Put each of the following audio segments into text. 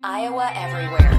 Iowa Everywhere.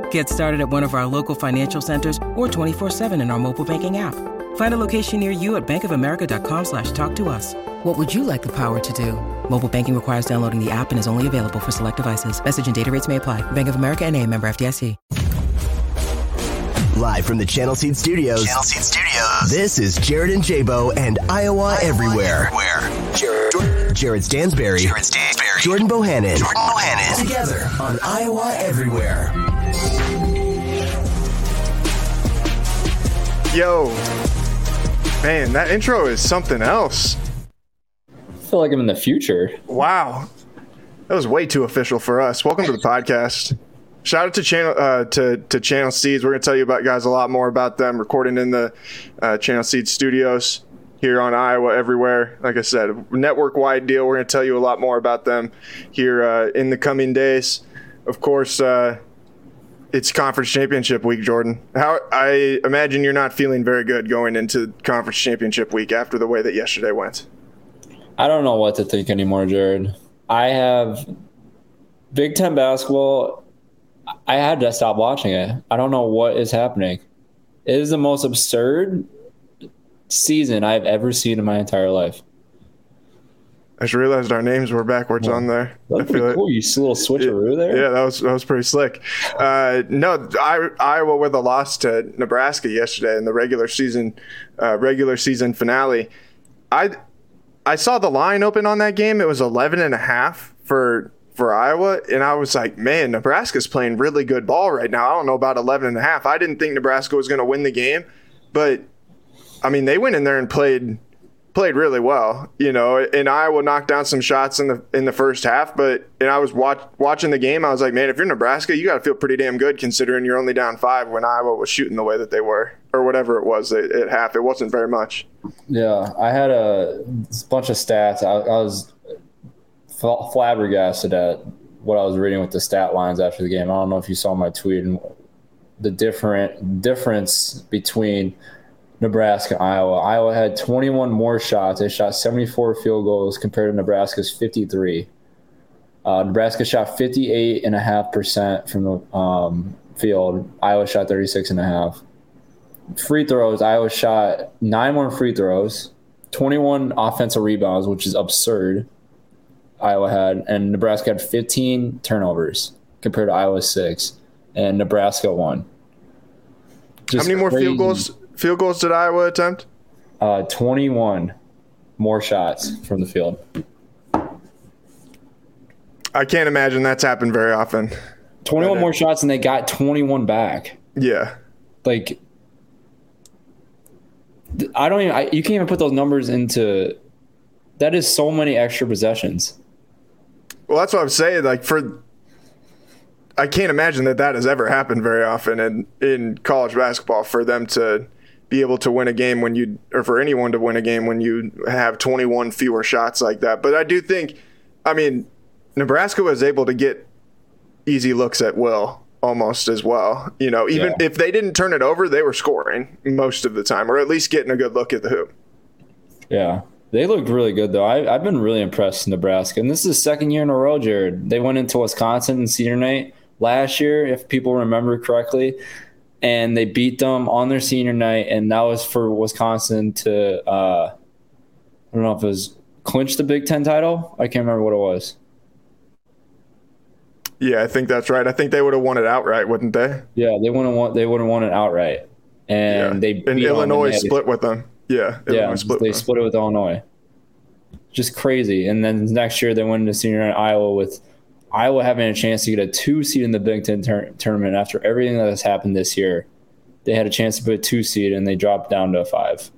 Get started at one of our local financial centers or 24-7 in our mobile banking app. Find a location near you at bankofamerica.com slash talk to us. What would you like the power to do? Mobile banking requires downloading the app and is only available for select devices. Message and data rates may apply. Bank of America and a member FDIC. Live from the Channel Seed Studios. Channel Seed Studios. This is Jared and J-Bo and Iowa, Everywhere. Everywhere. Jared, Jared Stansberry. Jared Stansberry. Jordan Bohannon. Jordan Bohannon. Together on Iowa Everywhere. Yo, man, that intro is something else. I feel like I'm in the future. Wow, that was way too official for us. Welcome to the podcast. Shout out to channel uh, to to Channel Seeds. We're gonna tell you about guys a lot more about them. Recording in the uh, Channel Seeds studios here on Iowa everywhere. Like I said, network wide deal. We're gonna tell you a lot more about them here uh, in the coming days. Of course, uh, it's conference championship week, Jordan. How I imagine you're not feeling very good going into conference championship week after the way that yesterday went. I don't know what to think anymore, Jared. I have Big Ten basketball. I had to stop watching it. I don't know what is happening. It is the most absurd season I've ever seen in my entire life. I just realized our names were backwards on there. That's pretty it- cool. You see a little switcheroo there. Yeah, that was that was pretty slick. Uh, no, I, Iowa with a loss to Nebraska yesterday in the regular season uh, regular season finale. I I saw the line open on that game. It was 11 and a half for for Iowa and I was like, "Man, Nebraska's playing really good ball right now." I don't know about 11 and a half. I didn't think Nebraska was going to win the game, but I mean, they went in there and played played really well, you know. And Iowa knocked down some shots in the in the first half, but and I was watch, watching the game. I was like, man, if you're Nebraska, you got to feel pretty damn good considering you're only down five when Iowa was shooting the way that they were, or whatever it was at, at half. It wasn't very much. Yeah, I had a bunch of stats. I, I was flabbergasted at what I was reading with the stat lines after the game. I don't know if you saw my tweet and the different difference between Nebraska Iowa. Iowa had 21 more shots. They shot 74 field goals compared to Nebraska's 53. Uh, Nebraska shot 58.5% from the um, field. Iowa shot 36.5 free throws, Iowa shot nine more free throws, 21 offensive rebounds, which is absurd. Iowa had, and Nebraska had 15 turnovers compared to Iowa's six, and Nebraska won. How many more crazy. field goals field goals did Iowa attempt? Uh, 21 more shots from the field. I can't imagine that's happened very often. 21 more shots, and they got 21 back. Yeah. Like, I don't even. I, you can't even put those numbers into. That is so many extra possessions. Well, that's what I'm saying. Like for, I can't imagine that that has ever happened very often in in college basketball for them to be able to win a game when you, or for anyone to win a game when you have 21 fewer shots like that. But I do think, I mean, Nebraska was able to get easy looks at will almost as well. You know, even Yeah. if they didn't turn it over, they were scoring most of the time, or at least getting a good look at the hoop. Yeah. They looked really good, though. I, I've been really impressed in Nebraska. And this is the second year in a row, Jared. They went into Wisconsin and senior night last year, if people remember correctly. And they beat them on their senior night. And that was for Wisconsin to, uh, I don't know if it was clinch the Big Ten title. I can't remember what it was. Yeah, I think that's right. I think they would have won it outright, wouldn't they? Yeah, they wouldn't want they wouldn't want it outright. And they and Illinois they had to- split with them. Yeah, Yeah, split they split it with Illinois. just crazy. And then next year they went into senior in Iowa with Iowa having a chance to get a two seed in the Big Ten tur- tournament after everything that has happened this year. They had a chance to put a two seed and they dropped down to a five.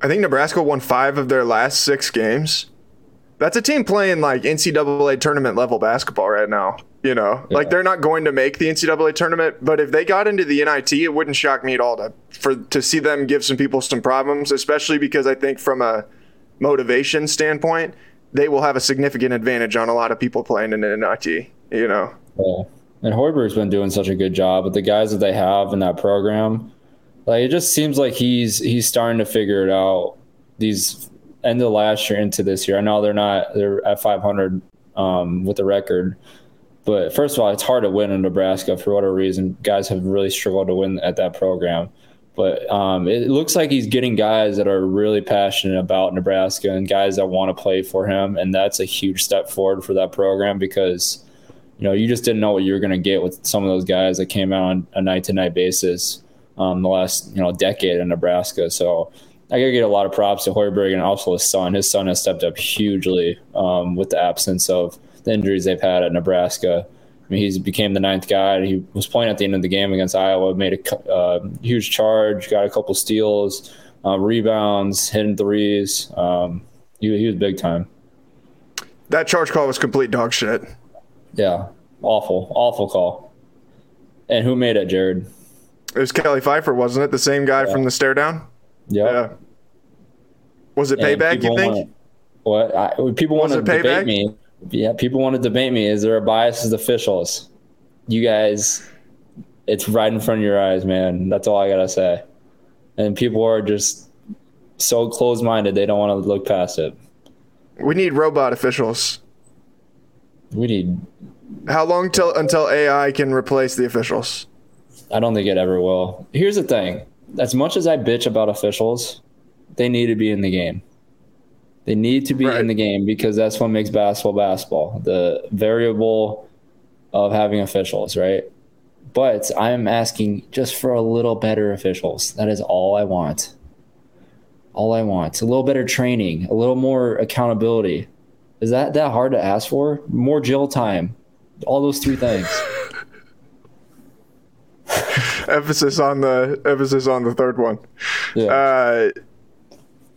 I think Nebraska won five of their last six games. That's a team playing like NCAA tournament level basketball right now. You know, yeah. like they're not going to make the NCAA tournament, but if they got into the NIT, it wouldn't shock me at all to for to see them give some people some problems, especially because I think from a motivation standpoint, they will have a significant advantage on a lot of people playing in the NIT. You know. Yeah. And Hoiberg's been doing such a good job with the guys that they have in that program. Like it just seems like he's he's starting to figure it out. These end of last year into this year. I know they're not they're at 500 um, with the record, but first of all, it's hard to win in Nebraska for whatever reason. Guys have really struggled to win at that program. But um, it looks like he's getting guys that are really passionate about Nebraska and guys that want to play for him, and that's a huge step forward for that program because you know you just didn't know what you were going to get with some of those guys that came out on a night to night basis um, the last you know decade in Nebraska. So I gotta get a lot of props to Hoiberg and also his son. His son has stepped up hugely um, with the absence of the injuries they've had at Nebraska. I mean, he's became the ninth guy. He was playing at the end of the game against Iowa, made a uh, huge charge, got a couple steals, uh, rebounds, hitting threes. Um, he, he was big time. That charge call was complete dog shit. Yeah, awful, awful call. And who made it, Jared? It was Kelly Pfeiffer, wasn't it? The same guy yeah. from the stare down. Yep. Yeah. Was it payback? You think? what I, people want to debate me? Yeah, people want to debate me. Is there a bias as officials? You guys, it's right in front of your eyes, man. That's all I gotta say. And people are just so close-minded; they don't want to look past it. We need robot officials. We need. How long till until AI can replace the officials? I don't think it ever will. Here's the thing: as much as I bitch about officials, they need to be in the game. They need to be right. in the game because that's what makes basketball basketball. The variable of having officials, right? But I'm asking just for a little better officials. That is all I want. All I want. A little better training, a little more accountability. Is that that hard to ask for? More jail time. All those three things. emphasis on the emphasis on the third one. Yeah. Uh,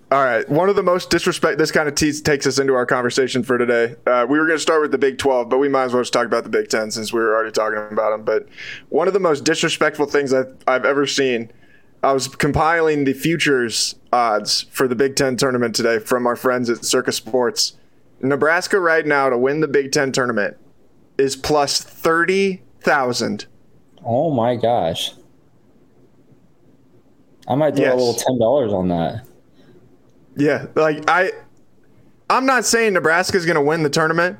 all right. One of the most disrespect. This kind of te- takes us into our conversation for today. Uh, we were going to start with the Big Twelve, but we might as well just talk about the Big Ten since we were already talking about them. But one of the most disrespectful things I've, I've ever seen. I was compiling the futures odds for the Big Ten tournament today from our friends at Circa Sports. Nebraska right now to win the Big Ten tournament is plus thirty thousand. Oh my gosh. I might throw yes. a little ten dollars on that. Yeah, like I, I'm not saying Nebraska's going to win the tournament,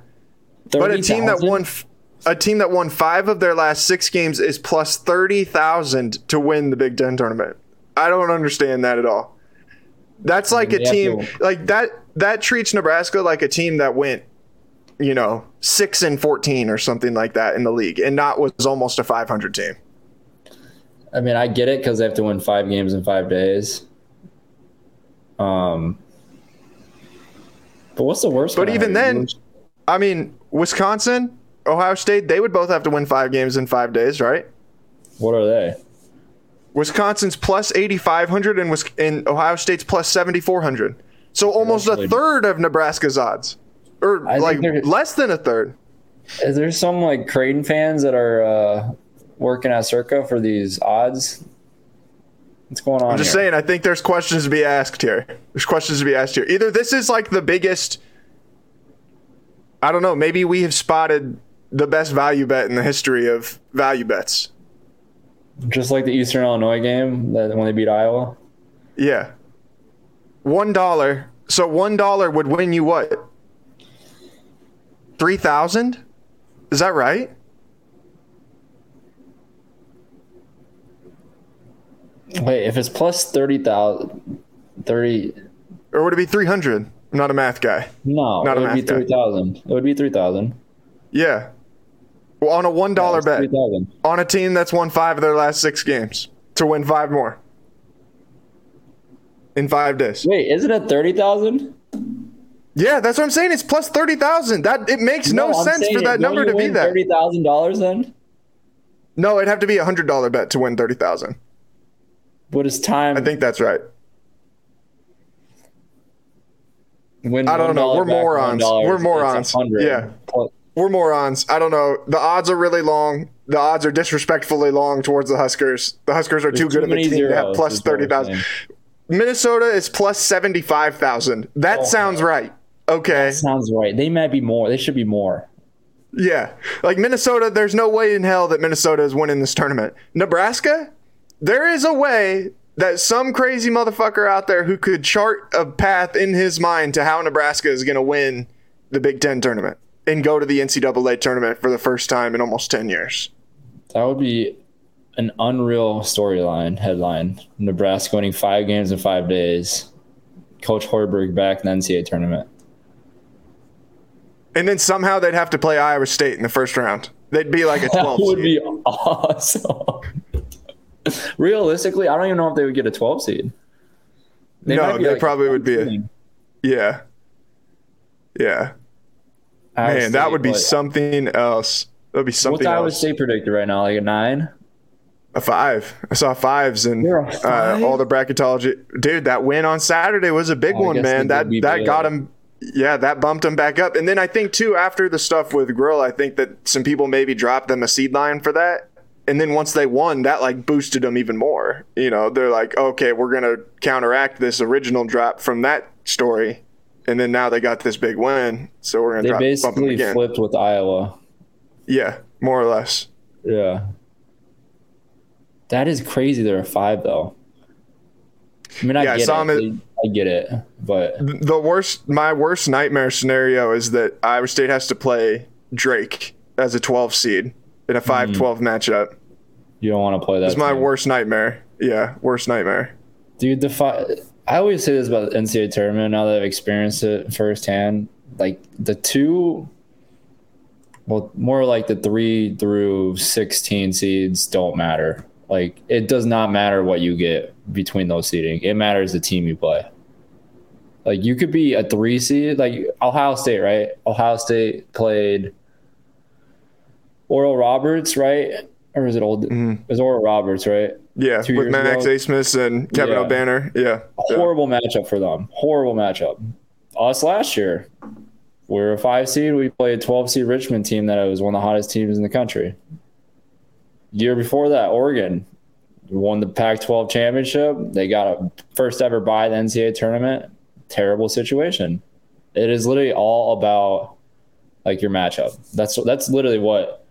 30, but a team 000? that won, a team that won five of their last six games is plus thirty thousand to win the Big Ten tournament. I don't understand that at all. That's like a team like that. That treats Nebraska like a team that went you know, six and 14 or something like that in the league and not was almost a 500 team. I mean, I get it because they have to win five games in five days. Um, but what's the worst? But even then, I mean, Wisconsin, Ohio State, they would both have to win five games in five days, right? What are they? Wisconsin's plus 8,500 and, and Ohio State's plus 7,400. So almost a third of Nebraska's odds or I like less than a third. Is there some like Creighton fans that are uh, working at Circa for these odds? What's going on? I'm just here? saying. I think there's questions to be asked here. There's questions to be asked here. Either this is like the biggest. I don't know. Maybe we have spotted the best value bet in the history of value bets. Just like the Eastern Illinois game that when they beat Iowa. Yeah. One dollar. So one dollar would win you what? 3,000? Is that right? Wait, if it's plus 30,000, 30. Or would it be 300? I'm not a math guy. No, not it would be 3,000. It would be 3,000. Yeah. Well, on a $1 yeah, bet. 3, on a team that's won five of their last six games to win five more. in five days. Wait, isn't it thirty thousand? Yeah, that's what I'm saying. It's plus thirty thousand. That it makes no, I'm sense for that number to be that. Thirty thousand dollars then. No, it'd have to be a hundred dollar bet to win thirty thousand. What is time? I think that's right. Win I don't know. We're morons. We're morons. Yeah. We're morons. I don't know. The odds are really long. The odds are disrespectfully long towards the Huskers. The Huskers are There's too good of a team to have plus is what we're thirty thousand. Minnesota is plus seventy five thousand. That Oh. sounds right. Okay. Sounds right. They might be more. They should be more. Yeah. Like Minnesota, there's no way in hell that Minnesota is winning this tournament. Nebraska, there is a way that some crazy motherfucker out there who could chart a path in his mind to how Nebraska is going to win the Big Ten tournament and go to the NCAA tournament for the first time in almost 10 years. That would be an unreal storyline headline. Nebraska winning five games in five days. Coach Hoiberg back in the NCAA tournament. And then somehow they'd have to play Iowa State in the first round. They'd be like a 12 That would seed. be awesome. Realistically, I don't even know if they would get a 12 seed. No, might be they like probably would be a- Yeah. Yeah. Iowa Man, that would be but- something else. That would be something What's Iowa else. State predicted right now? Like a nine? A five. I saw fives and You're uh, all the bracketology. Dude, that win on Saturday was a big Oh, one, man. That that Baylor. got him. Yeah, that bumped him back up. And then I think too, after the stuff with Grill, I think that some people maybe dropped them a seed line for that. And then once they won, that like boosted them even more. You know, they're like, okay, we're gonna counteract this original drop from that story. And then now they got this big win, so we're gonna They drop, basically flipped with Iowa. Yeah, more or less. Yeah. That is crazy. They're a five though. I mean, I Yeah, get saw it. I get it, but the worst my worst nightmare scenario is that Iowa State has to play Drake as a 12 seed in a 5-12 hmm. matchup. you don't want to play that. That's my team. worst nightmare. Yeah, worst nightmare. dude. The fi- I always say this about the NCAA tournament. Now that I've experienced it firsthand, like the two, well, more like the three through sixteen seeds don't matter. Like it does not matter what you get between those seeding. It matters the team you play. Like you could be a three seed, like Ohio State, right? Ohio State played Oral Roberts, right? Or is it old? Mm-hmm. It was Oral Roberts, right? Yeah, Two with Max ago? Abmas and Kevin Yeah. Obanor. Yeah. yeah. horrible matchup for them. Horrible matchup. Us last year, we were a five seed. We played a 12 seed Richmond team that was one of the hottest teams in the country. Year before that, Oregon won the Pac 12 championship. They got a first ever bye the NCAA tournament. Terrible situation. It is literally all about like your matchup. That's that's literally what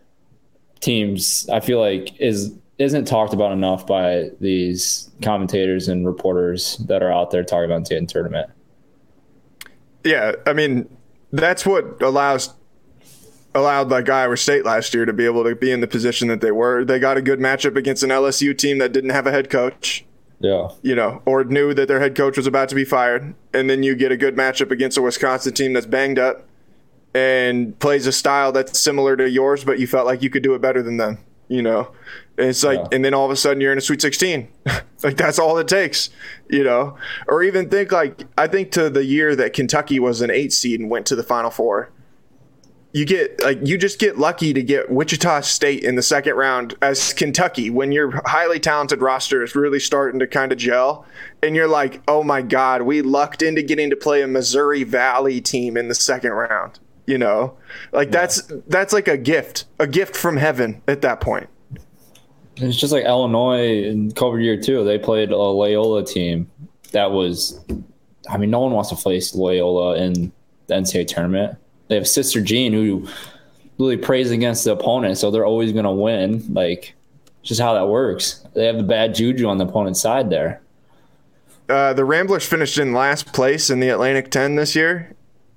teams I feel like is isn't talked about enough by these commentators and reporters that are out there talking about the tournament. Yeah, I mean, that's what allows allowed like Iowa State last year to be able to be in the position that they were. They got a good matchup against an LSU team that didn't have a head coach. Yeah. you know, or knew that their head coach was about to be fired, and then you get a good matchup against a Wisconsin team that's banged up and plays a style that's similar to yours, but you felt like you could do it better than them, you know. And it's like, Yeah. and then all of a sudden you're in a Sweet 16. like that's all it takes, you know. Or even think like I think to the year that Kentucky was an eight seed and went to the Final Four you get like you just get lucky to get Wichita State in the second round as Kentucky when your highly talented roster is really starting to kind of gel and you're like, "Oh my god, we lucked into getting to play a Missouri Valley team in the second round." You know? Like that's that's like a gift, a gift from heaven at that point. It's just like Illinois in COVID year two. They played a Loyola team that was, I mean, no one wants to face Loyola in the NCAA tournament. They have Sister Jean who really prays against the opponent, so they're always going to win. Like, just how that works. They have the bad juju on the opponent's side there. Uh, the Ramblers finished in last place in the Atlantic 10 this year.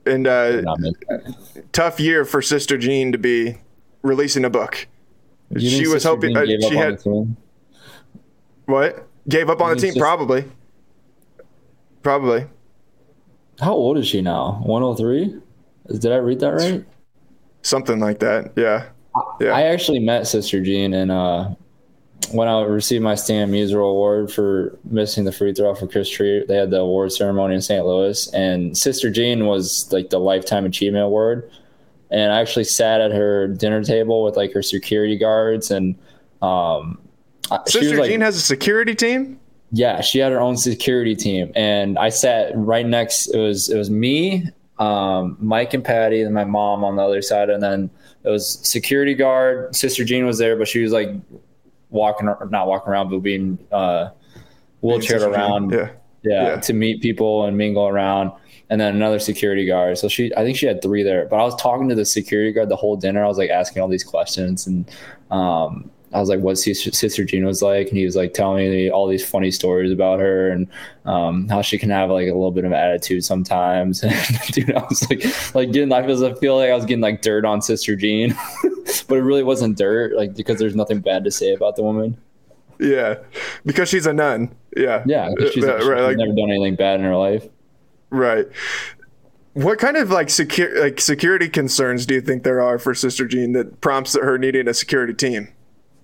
And uh, Not make that. tough year for Sister Jean to be releasing a book. You she was Sister hoping uh, she had? What? Gave up on the team? just- Probably. Probably. How old is she now? 103? Did I read that right? Something like that. Yeah. Yeah. I actually met Sister Jean in uh when I received my Stan Musial Award for missing the free throw for Chris Street, they had the award ceremony in St. Louis, and Sister Jean was like the Lifetime Achievement Award. And I actually sat at her dinner table with like her security guards, and um, Sister like, Jean has a security team. Yeah, she had her own security team, and I sat right next. It was it was me, um, Mike and Patty, and my mom on the other side, and then it was security guard. Sister Jean was there, but she was like walking, or not walking around, but being uh, wheelchaired around. Yeah. yeah. yeah, to meet people and mingle around. And then another security guard. So she, I think she had three there. But I was talking to the security guard the whole dinner. I was like asking all these questions, and um, I was like, "What Sister Jean was like?" And he was like telling me all these funny stories about her and um, how she can have like a little bit of attitude sometimes. And dude, I was like, like getting like, I feel like I was getting like dirt on Sister Jean, but it really wasn't dirt, like because there's nothing bad to say about the woman. Yeah, because she's a nun. Yeah, yeah, she's, uh, right, like, never done anything bad in her life. Right. What kind of like secure like security concerns do you think there are for Sister Jean that prompts her needing a security team?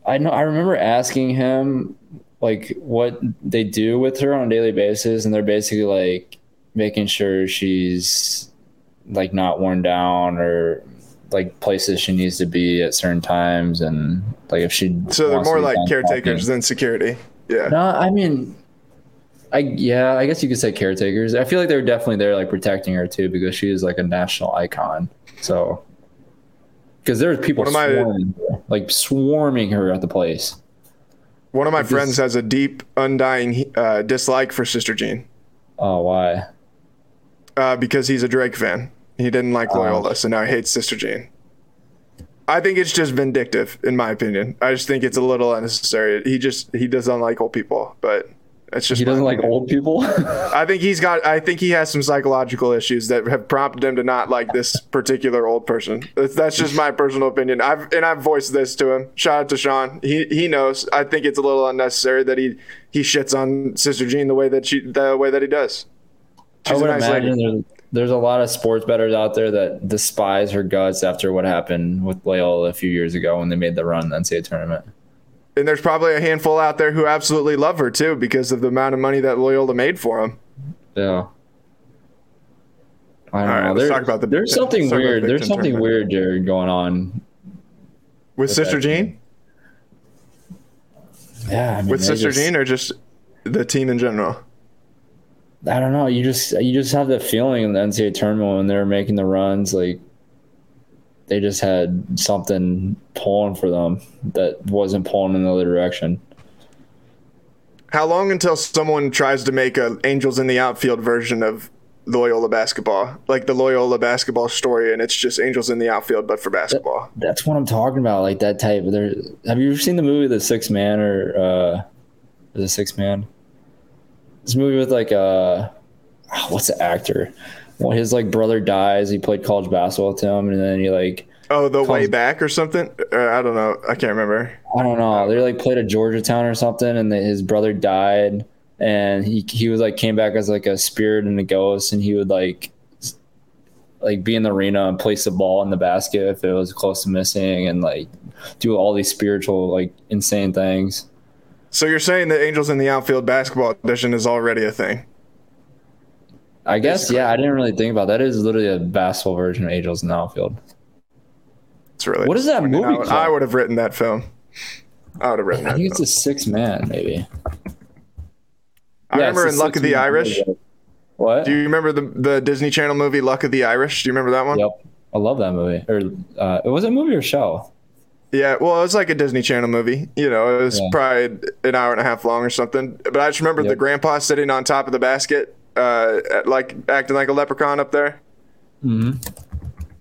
I know I remember asking him like what they do with her on a daily basis and they're basically like making sure she's like not worn down or like places she needs to be at certain times and like if she so they're more like caretakers than security yeah no i mean i yeah i guess you could say caretakers i feel like they're definitely there like protecting her too because she is like a national icon so because there's people swarming her, like swarming her at the place. One of my friends has a deep, undying uh, dislike for Sister Jean. Oh, why? Uh, because he's a Drake fan. He didn't like oh. Loyola, oh. so now he hates Sister Jean. I think it's just vindictive, in my opinion. I just think it's a little unnecessary. He just he doesn't like old people, but it's just he doesn't like old people. I think he's got. I think he has some psychological issues that have prompted him to not like this particular old person. That's, that's just my personal opinion. I've and I've voiced this to him. Shout out to Sean. He he knows. I think it's a little unnecessary that he he shits on Sister Jean the way that she the way that he does. She's I would nice imagine there's, there's a lot of sports bettors out there that despise her guts after what happened with Loyola a few years ago when they made the run in the NCAA tournament and there's probably a handful out there who absolutely love her too because of the amount of money that Loyola made for them. Yeah. I don't All know. Right, let's talk about the. There's something weird. There's something tournament. weird, Jared, going on with, with Sister Jean. Yeah, I mean, with Sister just, Jean or just the team in general. I don't know. You just you just have the feeling in the NCAA tournament when they're making the runs, like they just had something pulling for them that wasn't pulling in the other direction. How long until someone tries to make a Angels in the Outfield version of Loyola basketball, like the Loyola basketball story, and it's just Angels in the Outfield, but for basketball? That, that's what I'm talking about, like that type. There, have you ever seen the movie The Six Man or uh, The Six Man? This movie with like uh, what's the actor? well, his like brother dies. He played college basketball with him, and then he like oh the comes, way back or something. Uh, I don't know. I can't remember. I don't know. They like played at Georgetown or something, and the, his brother died, and he he was like came back as like a spirit and a ghost, and he would like like be in the arena and place the ball in the basket if it was close to missing, and like do all these spiritual like insane things. So you're saying that Angels in the Outfield basketball edition is already a thing? I guess yeah. I didn't really think about that. Is literally a basketball version of Angels in the Outfield. It's really what is that movie? I would, I would, have written that film. I would have written. I think it's film. a six man maybe. I yeah, remember in Luck of the Irish. Movie. What? Do you remember the the Disney Channel movie Luck of the Irish? Do you remember that one? Yep, I love that movie. Or uh, it was a movie or show. Yeah, well, it was like a Disney Channel movie. You know, it was yeah. probably an hour and a half long or something. But I just remember yep. the grandpa sitting on top of the basket uh, like acting like a leprechaun up there. Mm-hmm.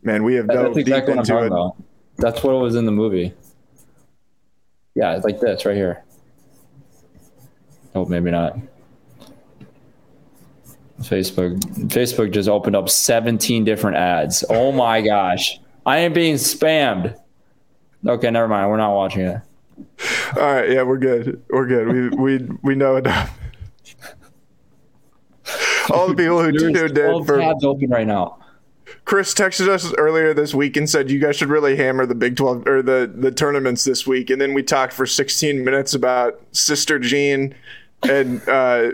Man, we have dove deep exactly into it. About. That's what was in the movie. Yeah, it's like this right here. Oh, maybe not. Facebook Facebook just opened up 17 different ads. Oh my gosh. I am being spammed. Okay, never mind. We're not watching it. All right, yeah, we're good. We're good. We we we know enough all the people who tuned in for tabs open right now. Chris texted us earlier this week and said you guys should really hammer the Big 12 or the the tournaments this week. And then we talked for 16 minutes about Sister Jean and uh,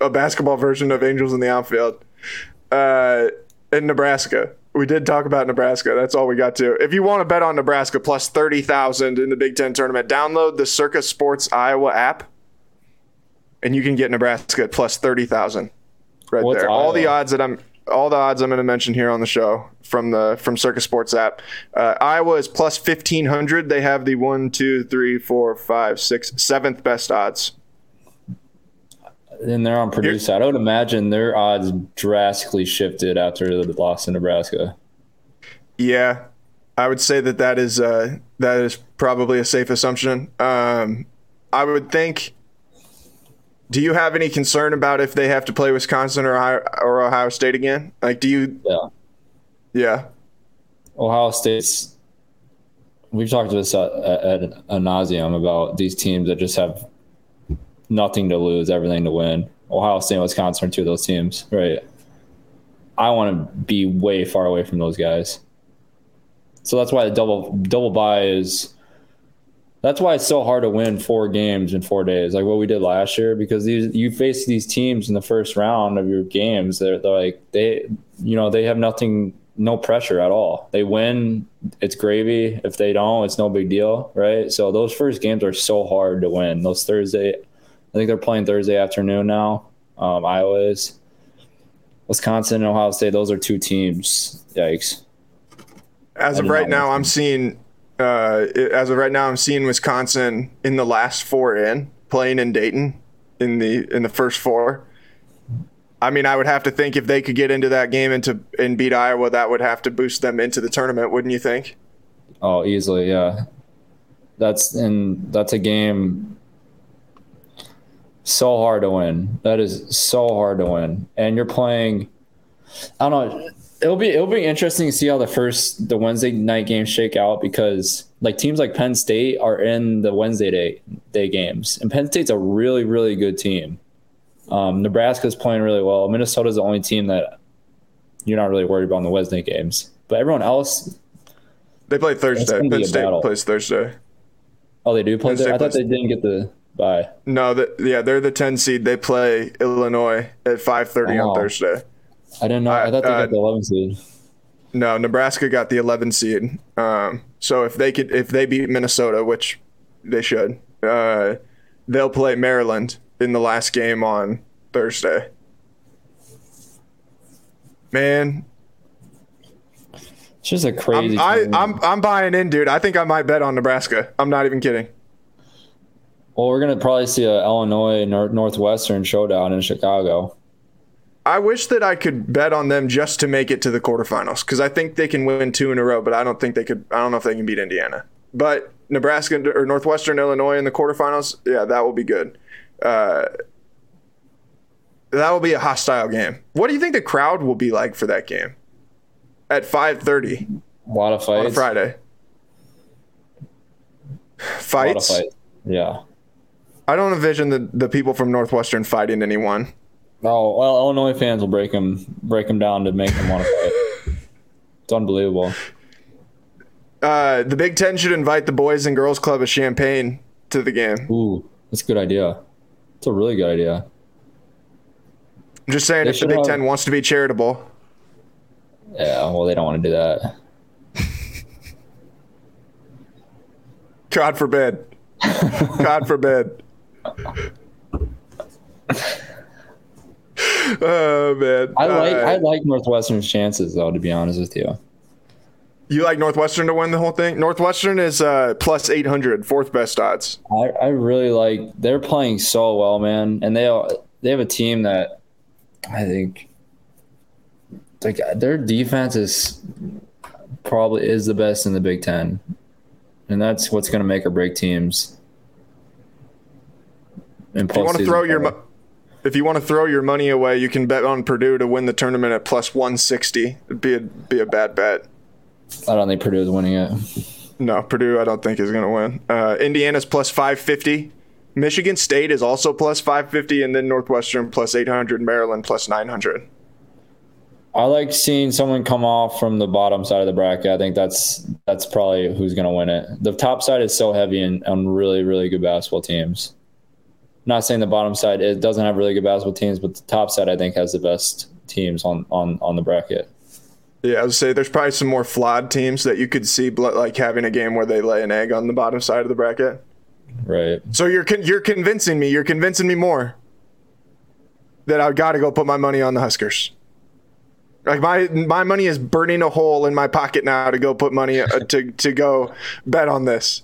a basketball version of Angels in the Outfield uh, in Nebraska. We did talk about Nebraska. That's all we got to. If you want to bet on Nebraska plus 30,000 in the Big 10 tournament, download the Circa Sports Iowa app and you can get Nebraska at plus 30,000 right What's there. All the odds that I'm all the odds I'm going to mention here on the show from the from Circa Sports app. Uh, Iowa is plus 1500. They have the one, two, three, four, five, six, seventh best odds. And they're on Purdue side. I would imagine their odds drastically shifted after the loss in Nebraska. Yeah, I would say that that is uh, that is probably a safe assumption. Um, I would think. Do you have any concern about if they have to play Wisconsin or Ohio, or Ohio State again? Like, do you? Yeah. Yeah, Ohio State's. We've talked to this at, at, at a nauseum about these teams that just have nothing to lose, everything to win. Ohio State and Wisconsin are two of those teams, right? I want to be way far away from those guys. So that's why the double double buy is. That's why it's so hard to win four games in four days, like what we did last year, because these you face these teams in the first round of your games. They're, they're like they, you know, they have nothing, no pressure at all. They win, it's gravy. If they don't, it's no big deal, right? So those first games are so hard to win. Those Thursday, I think they're playing Thursday afternoon now. Um, Iowa is, Wisconsin and Ohio State. Those are two teams. Yikes. as of right now, I'm seeing. Uh, as of right now, I'm seeing Wisconsin in the last four in playing in Dayton in the in the first four. I mean, I would have to think if they could get into that game and to and beat Iowa, that would have to boost them into the tournament, wouldn't you think? Oh, easily, yeah. That's and that's a game so hard to win. That is so hard to win. And you're playing I don't know. It'll be it'll be interesting to see how the first the Wednesday night games shake out because like teams like Penn State are in the Wednesday day day games. And Penn State's a really, really good team. Um, Nebraska's playing really well. Minnesota's the only team that you're not really worried about in the Wednesday games. But everyone else, They play Thursday. Penn State battle. plays Thursday. oh, they do play. Penn State I thought plays- they didn't get the bye. No, the, yeah, they're the 10 seed. They play Illinois at 5:30 Oh. on Thursday. I didn't know. I thought they Uh, got the 11 seed. No, Nebraska got the 11 seed. Um, so if they could, if they beat Minnesota, which they should, uh, they'll play Maryland in the last game on Thursday. Man, It's just a crazy. I'm, I. I'm I'm buying in, dude. I think I might bet on Nebraska. I'm not even kidding. Well, we're gonna probably see a Illinois Nor- Northwestern showdown in Chicago. I wish that I could bet on them just to make it to the quarterfinals because I think they can win two in a row, but I don't think they could. I don't know if they can beat Indiana. But Nebraska or Northwestern Illinois in the quarterfinals, yeah, that will be good. Uh, that will be a hostile game. What do you think the crowd will be like for that game? At five thirty A lot of fights on a fights. Friday. A lot of Fights. fights. Yeah. I don't envision the, the people from Northwestern fighting anyone. Oh well, Illinois fans will break them break them down to make them want to fight. It's unbelievable. Uh, the Big Ten should invite the Boys and Girls Club of Champaign to the game. Ooh, that's a good idea. It's a really good idea. I'm just saying, They if the Big have- Ten wants to be charitable, Yeah. Well, they don't want to do that. God forbid. God forbid. oh man, I like Uh, I like Northwestern's chances though. To be honest with you. you like Northwestern to win the whole thing. Northwestern is uh, plus 800, fourth best odds. I, I really like they're playing so well, man, and they they have a team that I think like their defense is probably is the best in the Big Ten, and that's what's going to make or break teams. In If you want to throw your mo- if you want to throw your money away, you can bet on Purdue to win the tournament at plus 160. It'd be a, be a bad bet. I don't think Purdue is winning it. No, Purdue, I don't think is going to win. Uh, Indiana's plus 550. Michigan State is also plus 550, and then Northwestern plus 800, Maryland plus 900. I like seeing someone come off from the bottom side of the bracket. I think that's that's probably who's going to win it. The top side is so heavy and on really really good basketball teams. Not saying the bottom side it doesn't have really good basketball teams, but the top side I think has the best teams on on on the bracket. Yeah, I would say there's probably some more flawed teams that you could see like having a game where they lay an egg on the bottom side of the bracket. Right. So you're con- you're convincing me. You're convincing me more that I've got to go put my money on the Huskers. Like my my money is burning a hole in my pocket now to go put money uh, to to go bet on this.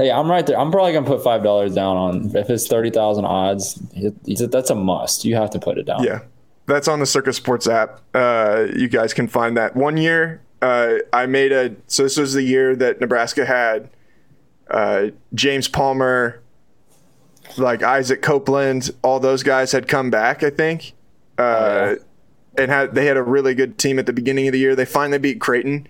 Hey, I'm right there. I'm probably gonna put five dollars down on if it's thirty thousand odds. It, that's a must. You have to put it down. Yeah, that's on the Circa Sports app. Uh, you guys can find that. One year, uh, I made a. So this was the year that Nebraska had uh, James Palmer, like Isaac Copeland, all those guys had come back. I think. Uh, oh, yeah and had they had a really good team at the beginning of the year. They finally beat Creighton.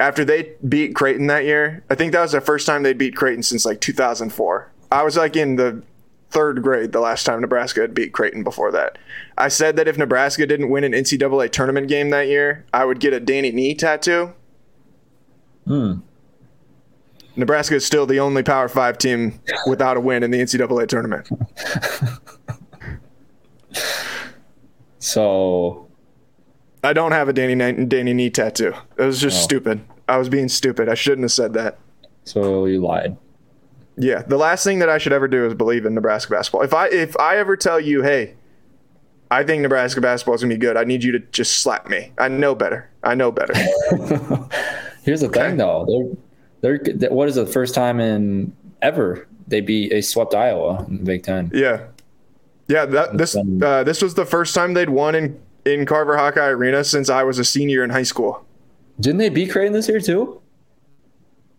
After they beat Creighton that year, I think that was the first time they beat Creighton since like 2004. I was like in the third grade the last time Nebraska had beat Creighton before that. I said that if Nebraska didn't win an NCAA tournament game that year, I would get a Danny Nee tattoo. Hmm. Nebraska is still the only Power Five team without a win in the NCAA tournament. so I don't have a Danny Danny Nee tattoo. It was just oh. stupid. I was being stupid. I shouldn't have said that. So you lied. Yeah, the last thing that I should ever do is believe in Nebraska basketball. If I if I ever tell you, hey, I think Nebraska basketball is gonna be good, I need you to just slap me. I know better. I know better. Here's the okay. thing, though. They're they're what is the first time in ever they beat they swept Iowa in the Big Ten. Yeah, yeah. That this uh, this was the first time they'd won in in Carver Hawkeye Arena since I was a senior in high school. Didn't they beat Creighton this year too?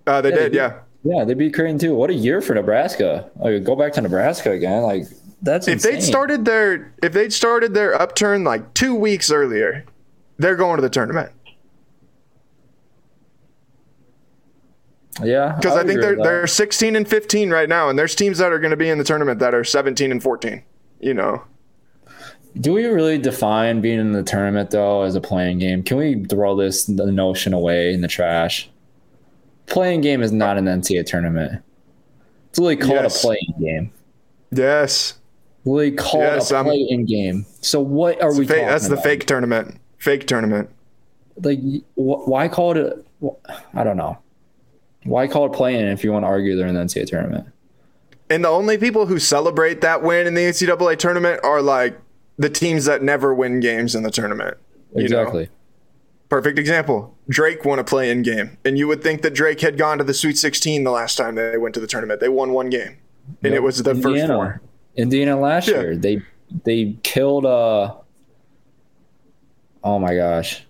Uh, they yeah, did, they yeah. Yeah, they beat Creighton too. What a year for Nebraska! Like, go back to Nebraska again. Like that's if they'd started their if they'd started their upturn like two weeks earlier, they're going to the tournament. Yeah, because I, I think they're they're 16 and 15 right now, and there's teams that are going to be in the tournament that are 17 and 14. You know, do we really define being in the tournament though as a playing game? Can we throw this notion away in the trash? Playing game is not an NCAA tournament. It's really called yes. a playing game. Yes. Really called yes, a playing game. So what are we? Fake, that's about? the fake tournament. Fake tournament. Like, wh- why call it? A, I don't know. Why call it playing if you want to argue they're in the NCAA tournament? And the only people who celebrate that win in the NCAA tournament are like the teams that never win games in the tournament. Exactly. Know? Perfect example. Drake won a play in game. And you would think that Drake had gone to the Sweet 16 the last time they went to the tournament. They won one game. And yep. it was the Indiana. first four. Indiana last yeah. year. They they killed uh Oh my gosh.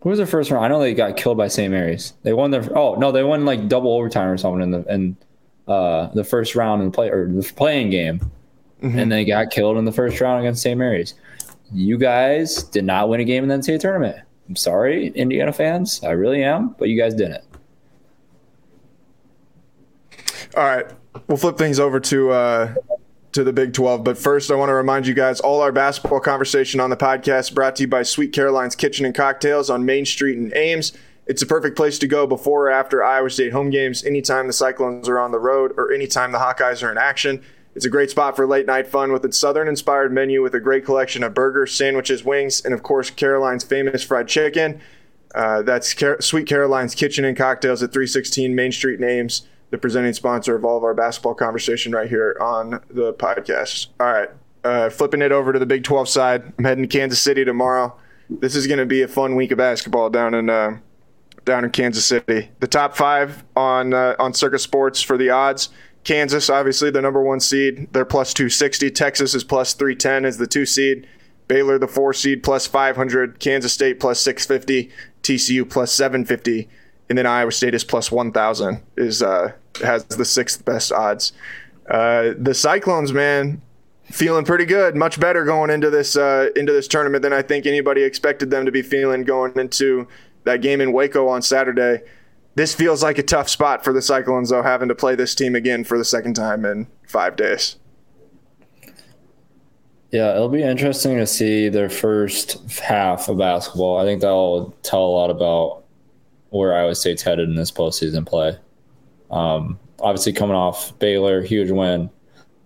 Who was the first round? I know they got killed by St. Mary's. They won their oh no, they won like double overtime or something in the in uh the first round in the play or the playing game mm-hmm. and they got killed in the first round against St. Mary's. You guys did not win a game in the NCAA tournament. I'm sorry, Indiana fans. I really am, but you guys didn't. All right, we'll flip things over to uh, to the Big 12. But first, I want to remind you guys all our basketball conversation on the podcast brought to you by Sweet Caroline's Kitchen and Cocktails on Main Street in Ames. It's a perfect place to go before or after Iowa State home games, anytime the Cyclones are on the road or anytime the Hawkeyes are in action. It's a great spot for late night fun with its southern inspired menu with a great collection of burgers, sandwiches, wings, and of course, Caroline's famous fried chicken. Uh, that's Car- Sweet Caroline's Kitchen and Cocktails at 316 Main Street Names, the presenting sponsor of all of our basketball conversation right here on the podcast. All right, uh, flipping it over to the Big 12 side. I'm heading to Kansas City tomorrow. This is going to be a fun week of basketball down in uh, down in Kansas City. The top five on uh, on Circa Sports for the odds. Kansas, obviously the number one seed, they're plus 260. Texas is plus 310 as the two seed. Baylor, the four seed, plus 500. Kansas State plus 650. TCU plus 750. And then Iowa State is plus 1,000. Is uh, has the sixth best odds. Uh, the Cyclones, man, feeling pretty good, much better going into this uh, into this tournament than I think anybody expected them to be feeling going into that game in Waco on Saturday this feels like a tough spot for the Cyclones, though, having to play this team again for the second time in five days. Yeah, it'll be interesting to see their first half of basketball. I think that'll tell a lot about where Iowa State's headed in this postseason play. Um, obviously, coming off Baylor, huge win.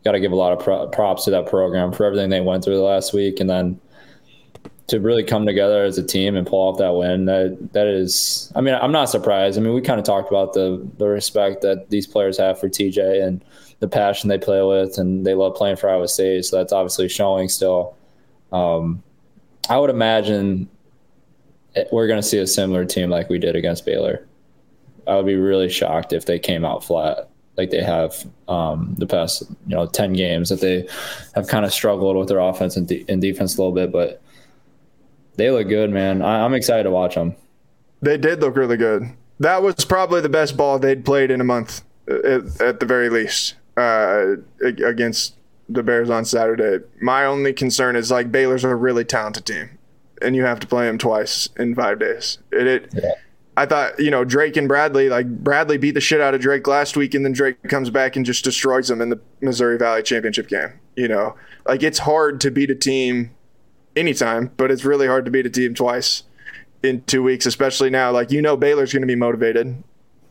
Got to give a lot of props to that program for everything they went through the last week, and then to really come together as a team and pull off that win. That that is, I mean, I'm not surprised. I mean, we kind of talked about the the respect that these players have for TJ and the passion they play with, and they love playing for Iowa State. So that's obviously showing still. Um, I would imagine we're going to see a similar team like we did against Baylor. I would be really shocked if they came out flat like they have um, the past you know 10 games that they have kind of struggled with their offense and, de- and defense a little bit but they look good man I- i'm excited to watch them they did look really good that was probably the best ball they'd played in a month at, at the very least uh, against the Bears on Saturday. My only concern is like Baylor's a really talented team, and you have to play them twice in five days. It, it yeah. I thought you know Drake and Bradley like Bradley beat the shit out of Drake last week, and then Drake comes back and just destroys them in the Missouri Valley Championship game. You know, like it's hard to beat a team anytime, but it's really hard to beat a team twice in two weeks, especially now. Like you know, Baylor's going to be motivated.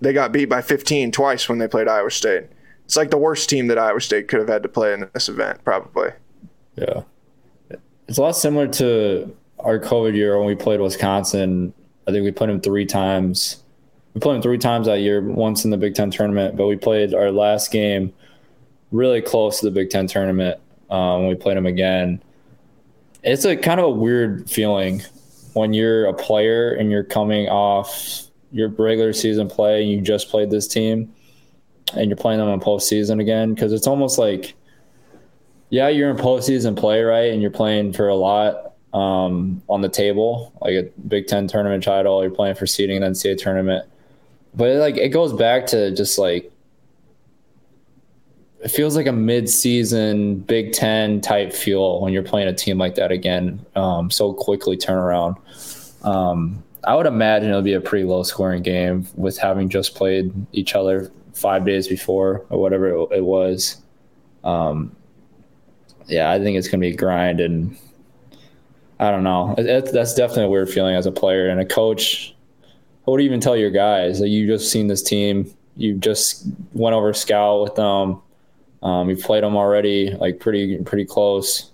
They got beat by 15 twice when they played Iowa State it's like the worst team that Iowa State could have had to play in this event, probably. Yeah, it's a lot similar to our COVID year when we played Wisconsin. I think we played them three times. We played them three times that year. Once in the Big Ten tournament, but we played our last game really close to the Big Ten tournament um, when we played them again. It's a kind of a weird feeling when you're a player and you're coming off your regular season play and you just played this team and you're playing them in postseason again because it's almost like, yeah, you're in postseason play, right? And you're playing for a lot um, on the table, like a Big Ten tournament title. You're playing for seeding the NCAA tournament, but it, like it goes back to just like it feels like a mid-season Big Ten type feel when you're playing a team like that again. Um, so quickly turn around. Um, I would imagine it'll be a pretty low-scoring game with having just played each other five days before or whatever it, it was. Um, yeah, I think it's going to be a grind, and I don't know. It, it, that's definitely a weird feeling as a player and a coach. What do you even tell your guys? Like you've just seen this team, you just went over scout with them. Um, you've played them already, like pretty pretty close.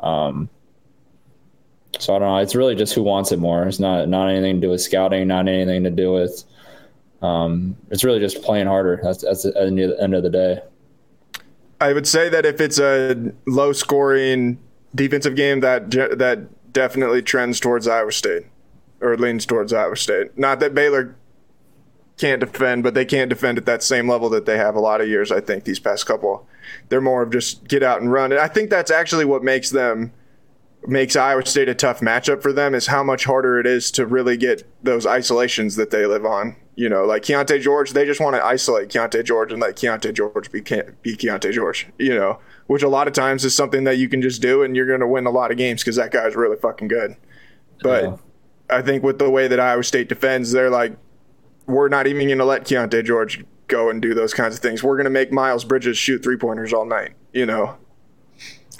Um, so I don't know. It's really just who wants it more. It's not not anything to do with scouting, not anything to do with um, it's really just playing harder. That's, that's at the end of the day. I would say that if it's a low scoring defensive game, that that definitely trends towards Iowa State or leans towards Iowa State. Not that Baylor can't defend, but they can't defend at that same level that they have a lot of years. I think these past couple, they're more of just get out and run. And I think that's actually what makes them makes Iowa State a tough matchup for them is how much harder it is to really get those isolations that they live on. You know, like Keyonte George, they just want to isolate Keyonte George and let Keyonte George be, be Keyonte George, you know, which a lot of times is something that you can just do and you're going to win a lot of games because that guy's really fucking good. But yeah. I think with the way that Iowa State defends, they're like, we're not even going to let Keyonte George go and do those kinds of things. We're going to make Miles Bridges shoot three pointers all night, you know?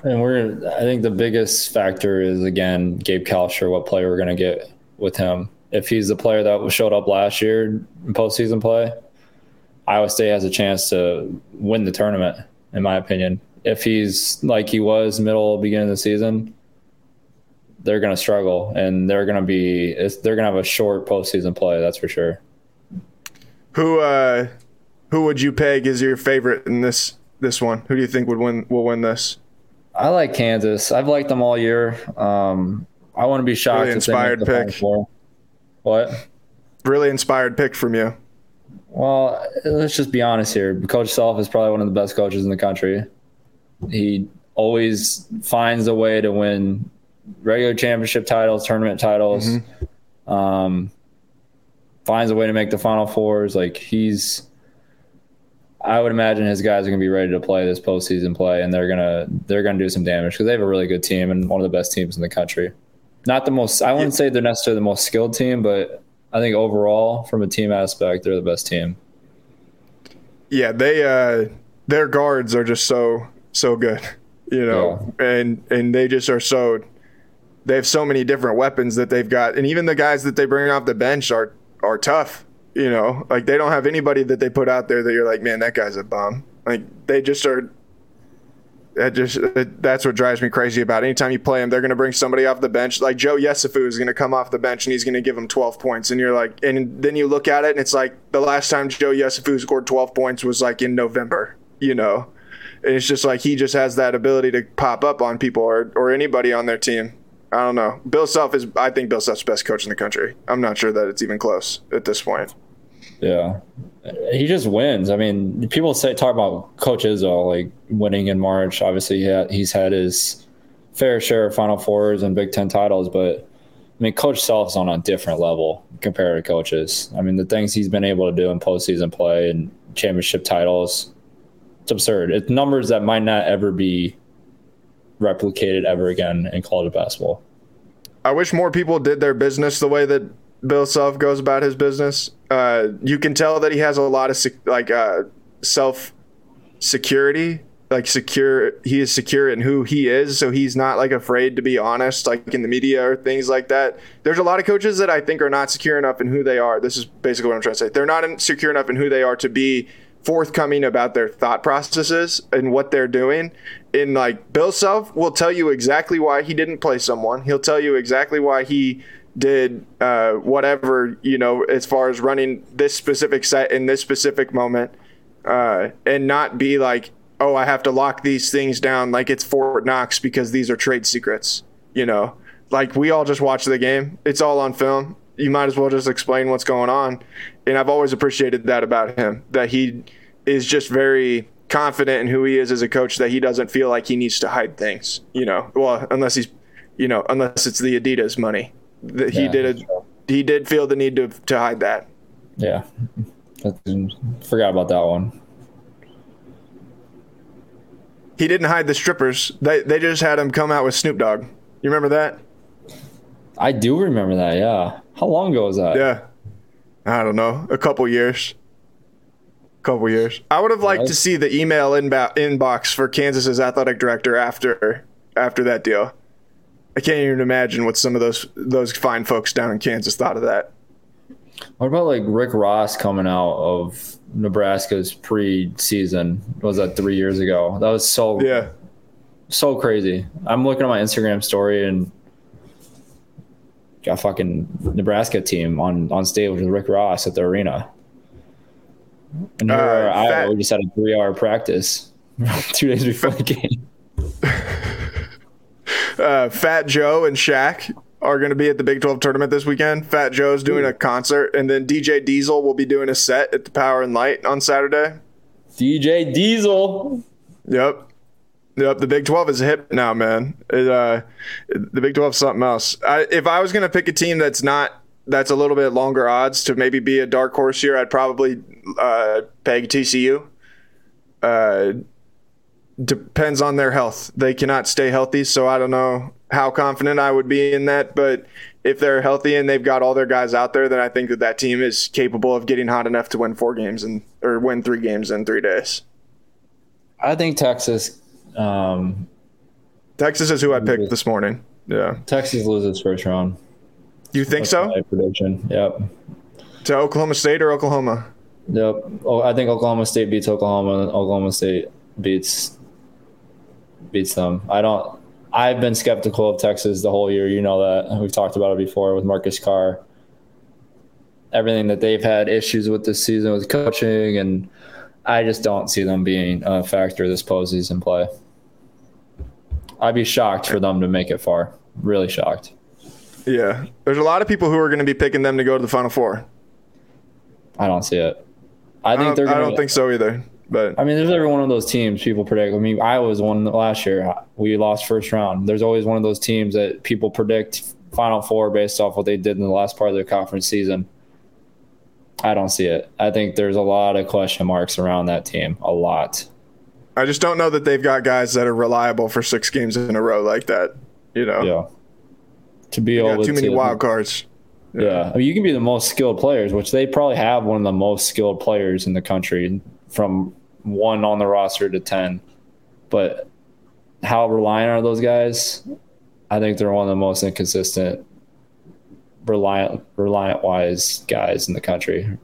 And we're, I think the biggest factor is again Gabe Kalscheur, what player we're going to get with him. If he's the player that showed up last year in postseason play, Iowa State has a chance to win the tournament, in my opinion. If he's like he was middle beginning of the season, they're going to struggle, and they're going to be they're going to have a short postseason play. That's for sure. Who uh, who would you peg as your favorite in this this one? Who do you think would win will win this? I like Kansas. I've liked them all year. Um, I want to be shocked. Really inspired pick. What? Really inspired pick from you. Well, let's just be honest here. Coach Self is probably one of the best coaches in the country. He always finds a way to win regular championship titles, tournament titles. Mm-hmm. Um, finds a way to make the final fours. Like he's I would imagine his guys are going to be ready to play this postseason play, and they're gonna they're gonna do some damage because they have a really good team and one of the best teams in the country. Not the most. I wouldn't say they're necessarily the most skilled team, but I think overall, from a team aspect, they're the best team. Yeah, they uh, their guards are just so so good. you know, yeah. and and they just are so they have so many different weapons that they've got, and even the guys that they bring off the bench are are tough. You know, like they don't have anybody that they put out there that you're like, man, that guy's a bum. Like they just are. That just that's what drives me crazy about. It. Anytime you play them, they're going to bring somebody off the bench. Like Joe Yesufu is going to come off the bench and he's going to give them 12 points, and you're like, and then you look at it and it's like the last time Joe Yesufu scored 12 points was like in November. You know, and it's just like he just has that ability to pop up on people or or anybody on their team. I don't know. Bill Self is, I think Bill Self's best coach in the country. I'm not sure that it's even close at this point. Yeah, he just wins. I mean, people say talk about Coach Izzo like winning in March. Obviously, yeah, he's had his fair share of Final Fours and Big Ten titles, but I mean, Coach Self's on a different level compared to coaches. I mean, the things he's been able to do in postseason play and championship titles, it's absurd. It's numbers that might not ever be replicated ever again in college basketball. I wish more people did their business the way that Bill Self goes about his business. Uh, you can tell that he has a lot of sec- like uh, self security, like secure. He is secure in who he is, so he's not like afraid to be honest, like in the media or things like that. There's a lot of coaches that I think are not secure enough in who they are. This is basically what I'm trying to say. They're not secure enough in who they are to be forthcoming about their thought processes and what they're doing. In like Bill Self will tell you exactly why he didn't play someone. He'll tell you exactly why he did uh, whatever you know as far as running this specific set in this specific moment, uh, and not be like, oh, I have to lock these things down like it's Fort Knox because these are trade secrets. You know, like we all just watch the game. It's all on film you might as well just explain what's going on. And I've always appreciated that about him, that he is just very confident in who he is as a coach, that he doesn't feel like he needs to hide things, you know, well, unless he's, you know, unless it's the Adidas money. That he yeah, did a, he did feel the need to, to hide that. Yeah. Forgot about that one. He didn't hide the strippers. They, they just had him come out with Snoop Dogg. You remember that? I do remember that. Yeah. How long ago was that? Yeah. I don't know. A couple years. A couple years. I would have liked right. to see the email inbox for Kansas's athletic director after after that deal. I can't even imagine what some of those those fine folks down in Kansas thought of that. What about like Rick Ross coming out of Nebraska's preseason? Was that three years ago? That was so yeah, so crazy. I'm looking at my Instagram story and a fucking Nebraska team on on stage with Rick Ross at the arena. And here uh, I we just had a three hour practice two days before the game. uh, Fat Joe and Shaq are going to be at the Big 12 tournament this weekend. Fat Joe's doing a concert, and then DJ Diesel will be doing a set at the Power and Light on Saturday. DJ Diesel. Yep. Yep, the Big 12 is hip now, man. It, uh, the Big 12 is something else. I, if I was going to pick a team that's not that's a little bit longer odds to maybe be a dark horse here, I'd probably uh, peg TCU. Uh, depends on their health. They cannot stay healthy, so I don't know how confident I would be in that. But if they're healthy and they've got all their guys out there, then I think that that team is capable of getting hot enough to win four games and or win three games in three days. I think Texas um, Texas is who I picked this morning. Yeah. Texas loses first round. You think That's so? prediction. Yep. To Oklahoma State or Oklahoma? Yep. Oh, I think Oklahoma State beats Oklahoma. Oklahoma State beats beats them. I don't. I've been skeptical of Texas the whole year. You know that we've talked about it before with Marcus Carr. Everything that they've had issues with this season with coaching, and I just don't see them being a factor this postseason play. I'd be shocked for them to make it far. Really shocked. Yeah. There's a lot of people who are going to be picking them to go to the Final Four. I don't see it. I think they're. Gonna, I don't think so either. But I mean, there's every one of those teams people predict. I mean, I was one last year. We lost first round. There's always one of those teams that people predict Final Four based off what they did in the last part of their conference season. I don't see it. I think there's a lot of question marks around that team. A lot. I just don't know that they've got guys that are reliable for six games in a row like that. You know. Yeah. To be able too many wild cards. Yeah. yeah. I mean, you can be the most skilled players, which they probably have one of the most skilled players in the country from one on the roster to 10. But how reliant are those guys? I think they're one of the most inconsistent, reliant, reliant wise guys in the country.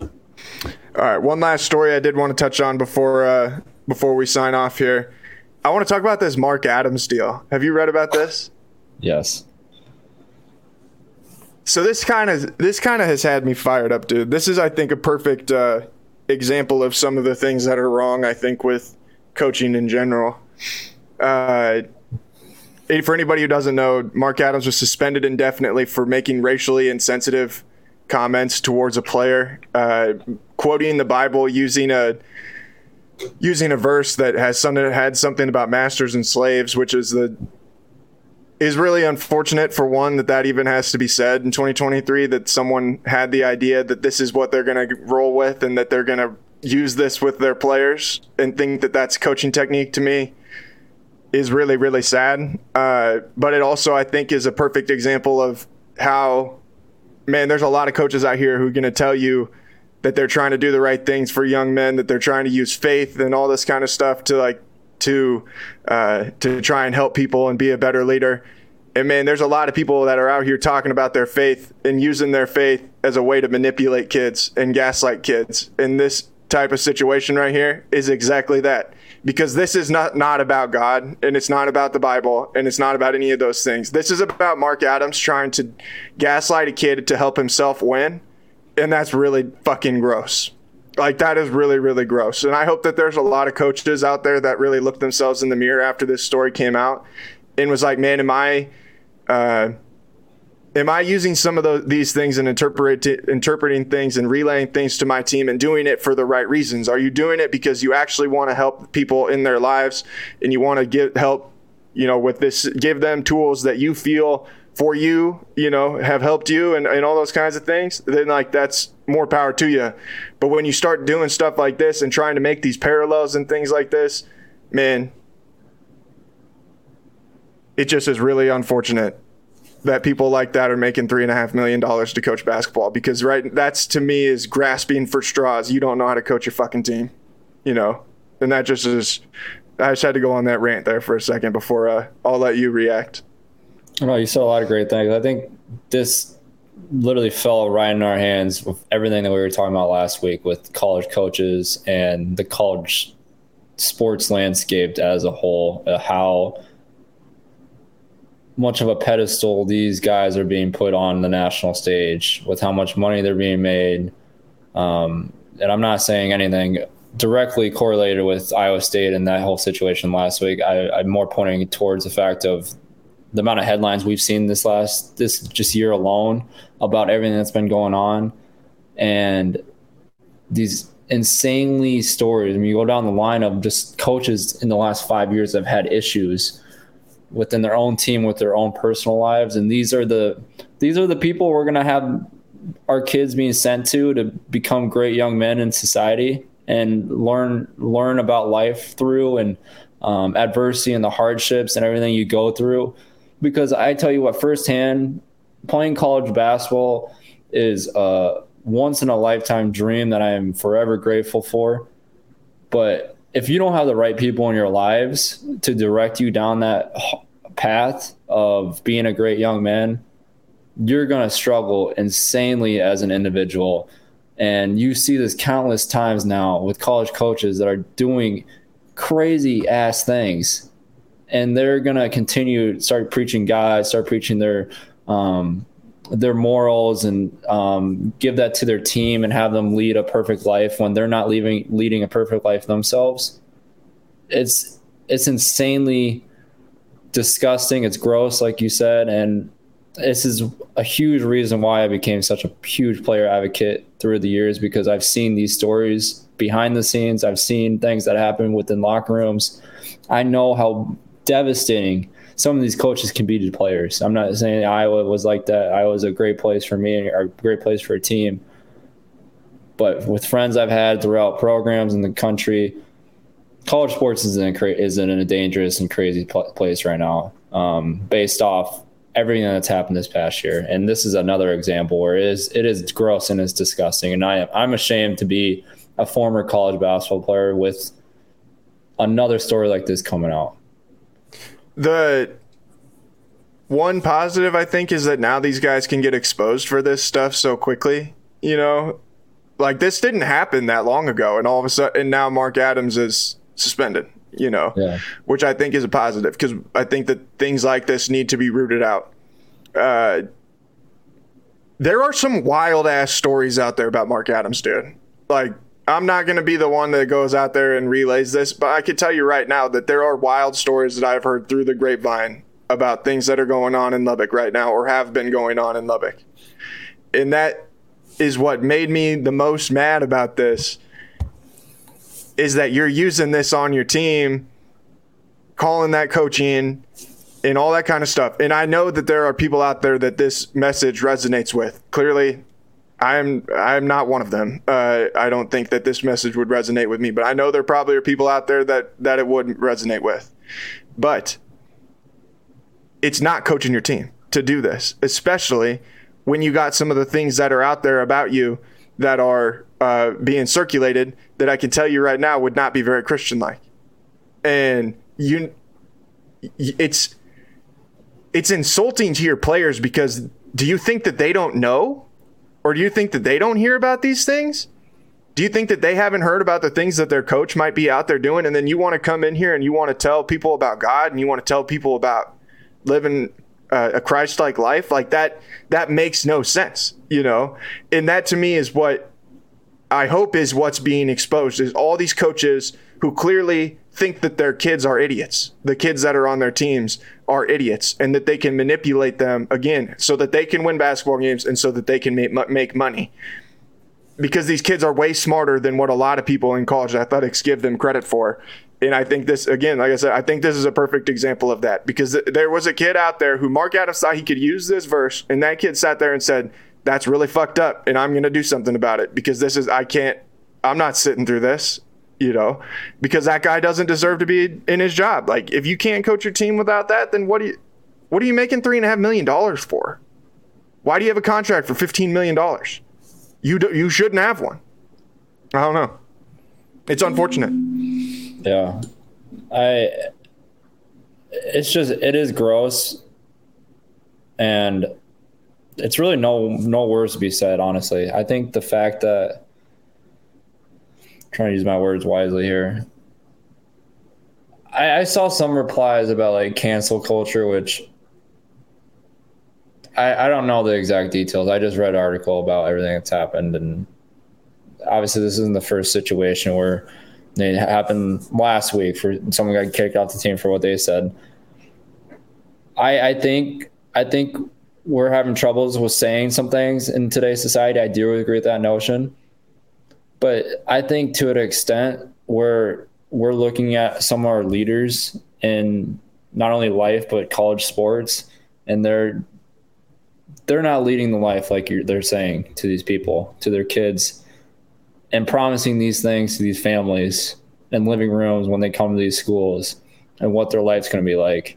All right, one last story I did want to touch on before uh, before we sign off here. I want to talk about this Mark Adams deal. Have you read about this? Yes. So this kind of this kind of has had me fired up, dude. This is, I think, a perfect uh, example of some of the things that are wrong. I think with coaching in general. Uh, for anybody who doesn't know, Mark Adams was suspended indefinitely for making racially insensitive comments towards a player, uh, quoting the Bible using a using a verse that has something had something about masters and slaves, which is the is really unfortunate for one that that even has to be said in 2023 that someone had the idea that this is what they're going to roll with and that they're going to use this with their players. And think that that's coaching technique to me is really really sad. Uh, but it also i think is a perfect example of how man there's a lot of coaches out here who are going to tell you that they're trying to do the right things for young men that they're trying to use faith and all this kind of stuff to like to uh, to try and help people and be a better leader. And man, there's a lot of people that are out here talking about their faith and using their faith as a way to manipulate kids and gaslight kids. And this type of situation right here is exactly that. Because this is not, not about God and it's not about the Bible and it's not about any of those things. This is about Mark Adams trying to gaslight a kid to help himself win. And that's really fucking gross. Like that is really, really gross. And I hope that there's a lot of coaches out there that really looked themselves in the mirror after this story came out and was like, man, am I, uh, am I using some of the, these things and interpret, interpreting things and relaying things to my team and doing it for the right reasons? Are you doing it because you actually want to help people in their lives and you want to give help, you know, with this, give them tools that you feel for you, you know, have helped you and, and all those kinds of things, then like that's more power to you. But when you start doing stuff like this and trying to make these parallels and things like this, man, it just is really unfortunate that people like that are making three and a half million dollars to coach basketball because right that's to me is grasping for straws. You don't know how to coach your fucking team, you know, and that just is. I just had to go on that rant there for a second before uh, I'll let you react. No, you said a lot of great things. I think this literally fell right in our hands with everything that we were talking about last week with college coaches and the college sports landscape as a whole. Uh, how much of a pedestal these guys are being put on the national stage with how much money they're being made. Um, and I'm not saying anything directly correlated with Iowa State and that whole situation last week. I, I'm more pointing towards the fact of the amount of headlines we've seen this last this just year alone about everything that's been going on and these insanely stories. I mean, you go down the line of just coaches in the last five years have had issues within their own team with their own personal lives, and these are the these are the people we're gonna have our kids being sent to to become great young men in society and learn learn about life through and um, adversity and the hardships and everything you go through because I tell you what, firsthand, playing college basketball is a once in a lifetime dream that I am forever grateful for. But if you don't have the right people in your lives to direct you down that path of being a great young man, you're going to struggle insanely as an individual. And you see this countless times now with college coaches that are doing crazy ass things and they're gonna continue start preaching God, start preaching their um, their morals, and um, give that to their team and have them lead a perfect life when they're not leaving leading a perfect life themselves. It's it's insanely disgusting. It's gross, like you said, and this is a huge reason why I became such a huge player advocate through the years because I've seen these stories behind the scenes. I've seen things that happen within locker rooms. I know how devastating some of these coaches can be to players. I'm not saying Iowa was like that. Iowa was a great place for me or a great place for a team. But with friends I've had throughout programs in the country, college sports isn't a, is in a dangerous and crazy place right now, um, based off everything that's happened this past year. And this is another example where it is it is gross and it's disgusting. And I I'm ashamed to be a former college basketball player with another story like this coming out. The one positive I think is that now these guys can get exposed for this stuff so quickly. You know, like this didn't happen that long ago, and all of a sudden, and now Mark Adams is suspended. You know, Yeah. which I think is a positive because I think that things like this need to be rooted out. Uh, there are some wild ass stories out there about Mark Adams, dude. Like, I'm not going to be the one that goes out there and relays this, but I can tell you right now that there are wild stories that I've heard through the grapevine about things that are going on in Lubbock right now or have been going on in Lubbock. And that is what made me the most mad about this is that you're using this on your team, calling that coaching and all that kind of stuff. And I know that there are people out there that this message resonates with. Clearly, I'm I'm not one of them. Uh, I don't think that this message would resonate with me, but I know there probably are people out there that that it wouldn't resonate with. But it's not coaching your team to do this, especially when you got some of the things that are out there about you that are uh, being circulated that I can tell you right now would not be very Christian like. And you, it's it's insulting to your players because do you think that they don't know, or do you think that they don't hear about these things? Do you think that they haven't heard about the things that their coach might be out there doing, and then you want to come in here and you want to tell people about God and you want to tell people about living uh, a Christ-like life? Like that, that makes no sense, you know. And that to me is what I hope is what's being exposed is all these coaches who clearly think that their kids are idiots. The kids that are on their teams are idiots and that they can manipulate them again so that they can win basketball games and so that they can make, make money. Because these kids are way smarter than what a lot of people in college athletics give them credit for. And I think this, again, like I said, I think this is a perfect example of that because th- there was a kid out there who Mark Adams thought he could use this verse, and that kid sat there and said, That's really fucked up, and I'm going to do something about it because this is, I can't, I'm not sitting through this you know, because that guy doesn't deserve to be in his job. Like, if you can't coach your team without that, then what do you, what are you making three and a half million dollars for? Why do you have a contract for fifteen million dollars? You do, you shouldn't have one. I don't know. It's unfortunate. Yeah. I it's just it is gross and it's really no no words to be said honestly. I think the fact that trying to use my words wisely here. I, I saw some replies about like cancel culture, which I, I don't know the exact details. I just read an article about everything that's happened, and obviously this isn't the first situation where it happened last week for someone got kicked off the team for what they said. I I think I think we're having troubles with saying some things in today's society. I do agree with that notion but I think to an extent we're we're looking at some of our leaders in not only life but college sports, and they're they're not leading the life like they're saying to these people, to their kids, and promising these things to these families and living rooms when they come to these schools and what their life's going to be like.